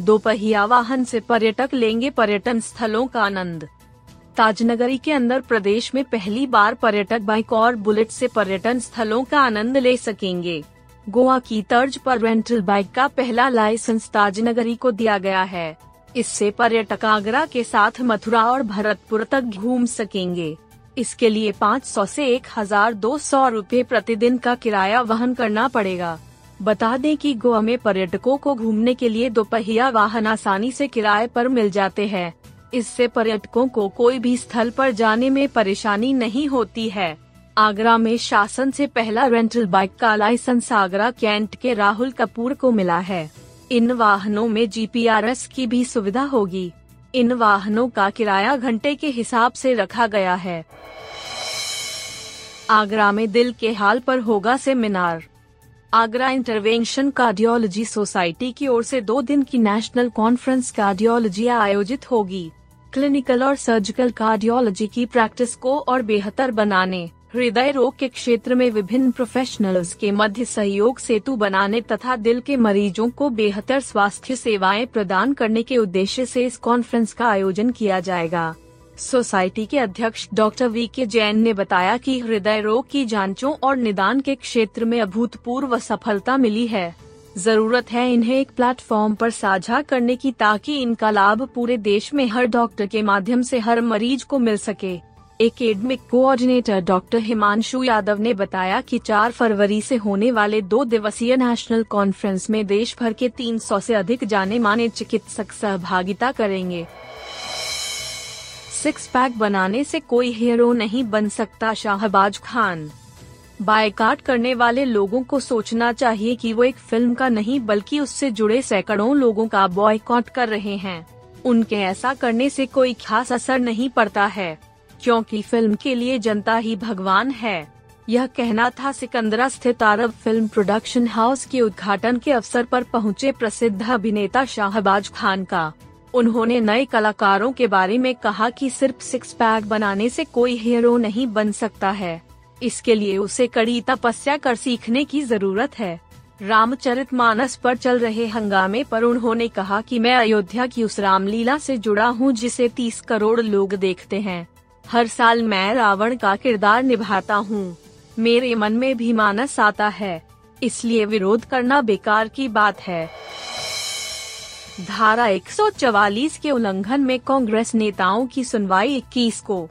दोपहिया वाहन से पर्यटक लेंगे पर्यटन स्थलों का आनंद। ताजनगरी के अंदर प्रदेश में पहली बार पर्यटक बाइक और बुलेट से पर्यटन स्थलों का आनंद ले सकेंगे। गोवा की तर्ज पर रेंटल बाइक का पहला लाइसेंस ताजनगरी को दिया गया है। इससे पर्यटक आगरा के साथ मथुरा और भरतपुर तक घूम सकेंगे। इसके लिए 500 से 1200 रुपए प्रतिदिन का किराया वहन करना पड़ेगा। बता दें कि गोवा में पर्यटकों को घूमने के लिए दोपहिया वाहन आसानी से किराए पर मिल जाते हैं। इससे पर्यटकों को कोई भी स्थल पर जाने में परेशानी नहीं होती है। आगरा में शासन से पहला रेंटल बाइक का लाइसेंस आगरा कैंट के राहुल कपूर को मिला है। इन वाहनों में जीपीआरएस की भी सुविधा होगी। इन वाहनों का किराया घंटे के हिसाब से रखा गया है। आगरा में दिल के हाल पर होगा seminar. Agra intervention cardiology society की ओर से दो दिन की नेशनल कॉन्फ्रेंस कार्डियोलॉजी आयोजित होगी। क्लिनिकल और सर्जिकल कार्डियोलॉजी की प्रैक्टिस को और बेहतर बनाने, हृदय रोग के क्षेत्र में विभिन्न प्रोफेशनल्स के मध्य सहयोग सेतु बनाने तथा दिल के मरीजों को बेहतर स्वास्थ्य सेवाएँ प्रदान करने के उद्देश्य से इस कॉन्फ्रेंस का आयोजन किया जाएगा। सोसाइटी के अध्यक्ष डॉक्टर वी के जैन ने बताया कि हृदय रोग की जांचों और निदान के क्षेत्र में अभूतपूर्व सफलता मिली है। ज़रूरत है इन्हें एक प्लेटफॉर्म पर साझा करने की ताकि इनका लाभ पूरे देश में हर डॉक्टर के माध्यम से हर मरीज़ को मिल सके। Academic coordinator doctor Himanshu Yadav ने बताया कि 4 फरवरी से होने वाले दो दिवसीय नेशनल कॉन्फ्रेंस में देश भर के 300 से अधिक जाने माने चिकित्सक सहभागिता करेंगे। सिक्स पैक बनाने से कोई हीरो नहीं बन सकता शाहबाज खान। बायकाट करने वाले लोगों को सोचना चाहिए कि वो एक फ़िल्म का नहीं, बल्कि उससे जुड़े सैकड़ों लोगों का बॉयकॉट कर रहे हैं। उनके ऐसा करने से कोई खास असर नहीं पड़ता है, क्योंकि फ़िल्म के लिए जनता ही भगवान है। यह कहना था सिकंदरा स्थित अरब फ़िल्म प्रोडक्शन हाउस के उद्घाटन के अवसर पर पहुँचे प्रसिद्ध अभिनेता शाहबाज खान का। उन्होंने नए कलाकारों के बारे में कहा कि सिर्फ़ सिक्स पैक बनाने से कोई हीरो नहीं बन सकता है। इसके लिए उसे कड़ी तपस्या कर सीखने की ज़रूरत है। रामचरित मानस पर चल रहे हंगामे पर उन्होंने कहा कि मैं अयोध्या की उस रामलीला से जुड़ा हूँ जिसे तीस करोड़ लोग देखते हैं। हर साल मैं रावण का किरदार निभाता हूँ। मेरे मन में भी मानस आता है। इसलिए विरोध करना बेकार की बात है। धारा 144 के उल्लंघन में कांग्रेस नेताओं की सुनवाई 21 को।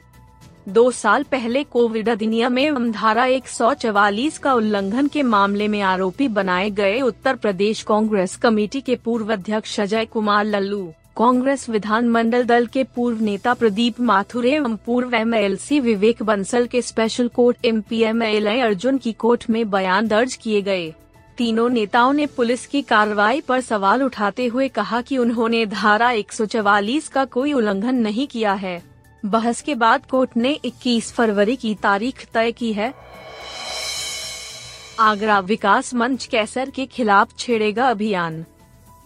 दो साल पहले कोविड अधिनियम में धारा 144 का उल्लंघन के मामले में आरोपी बनाए गए उत्तर प्रदेश कांग्रेस कमेटी के पूर्व अध्यक्ष अजय कुमार लल्लू, कांग्रेस विधानमंडल दल के पूर्व नेता प्रदीप माथुर एवं पूर्व एमएलसी विवेक बंसल के special court M P Arjun की कोर्ट में बयान दर्ज किए गए। तीनों नेताओं ने पुलिस की कार्रवाई पर सवाल उठाते हुए कहा कि उन्होंने धारा 144 का कोई उल्लंघन नहीं किया है। बहस के बाद कोर्ट ने 21 फरवरी की तारीख तय की है। आगरा विकास मंच कैंसर के खिलाफ छेड़ेगा अभियान।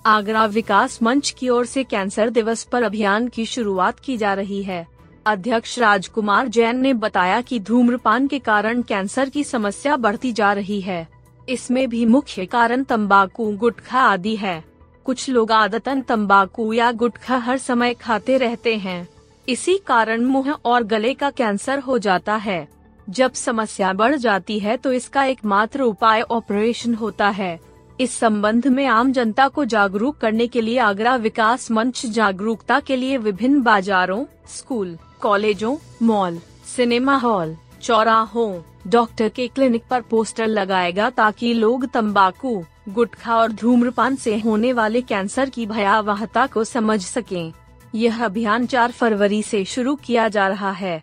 आगरा विकास मंच की ओर से कैंसर दिवस पर अभियान की शुरुआत की जा रही है। अध्यक्ष राजकुमार जैन ने बताया कि धूम्रपान के कारण कैंसर की समस्या बढ़ती जा रही है। इसमें भी मुख्य कारण तंबाकू, गुटखा आदि है। कुछ लोग आदतन तंबाकू या गुटखा हर समय खाते रहते हैं। इसी कारण मुँह और गले का कैंसर हो जाता है। जब समस्या बढ़ जाती है तो इसका एकमात्र उपाय ऑपरेशन होता है। इस संबंध में आम जनता को जागरूक करने के लिए आगरा विकास मंच जागरूकता के लिए विभिन्न बाजारों, स्कूल, कॉलेजों, मॉल, सिनेमा हॉल चौराहों, डॉक्टर के क्लिनिक पर पोस्टर लगाएगा ताकि लोग तंबाकू, गुटखा और धूम्रपान से होने वाले कैंसर की भयावहता को समझ सकें। यह अभियान 4 फरवरी से शुरू किया जा रहा है